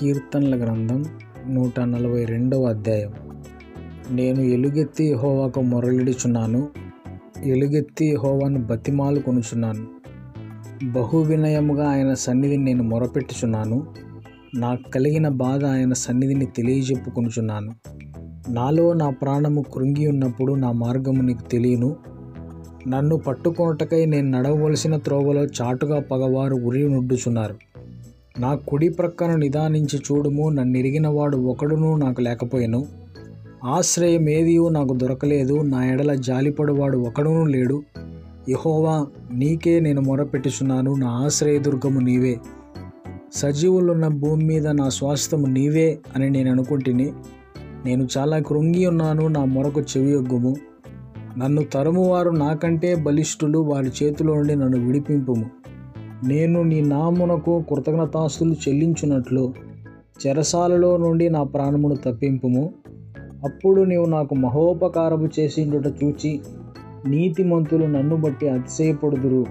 కీర్తనల గ్రంథం నూట నలభై రెండవ అధ్యాయం. నేను ఎలుగెత్తి హోవాకు మొరలిడుచున్నాను ఎలుగెత్తి హోవాను బతిమాలు కొనుచున్నాను. బహు వినయముగా ఆయన సన్నిధిని నేను మొరపెట్టుచున్నాను నాకు కలిగిన బాధ ఆయన సన్నిధిని తెలియజెప్పుకొనుచున్నాను. నాలో నా ప్రాణము కృంగి ఉన్నప్పుడు నా మార్గము నీకు తెలియను. నన్ను పట్టుకొనుటకై నేను నడవవలసిన త్రోవలో చాటుగా పగవారు ఉరి నుడ్డుచున్నారు నా కుడి ప్రక్కన నిదానించి చూడుము నన్ను ఎరిగినవాడు ఒకడునూ నాకు లేకపోయాను. ఆశ్రయం ఏదియూ నాకు దొరకలేదు నా ఎడల జాలిపడువాడు ఒకడును లేడు. యహోవా నీకే నేను మొరపెట్టుచున్నాను నా ఆశ్రయదుర్గము నీవే. సజీవులున్న భూమి మీద నా స్వాస్థము నీవే అని నేను అనుకుంటుని నేను చాలా కృంగి ఉన్నాను నా మొరకు చెవియొగ్గుము. నన్ను తరుమువారు నాకంటే బలిష్ఠులు వారి చేతిలో నుండి నన్ను విడిపింపుము. నేను నీ నామునకు కృతజ్ఞతాస్తులు చెల్లించున్నట్లు చెరసాలలో నుండి నా ప్రాణమును తప్పింపుము. అప్పుడు నీవు నాకు మహోపకారము చేసిండుట చూచి నీతిమంతులు నన్ను బట్టి అతిశయపడుదురు.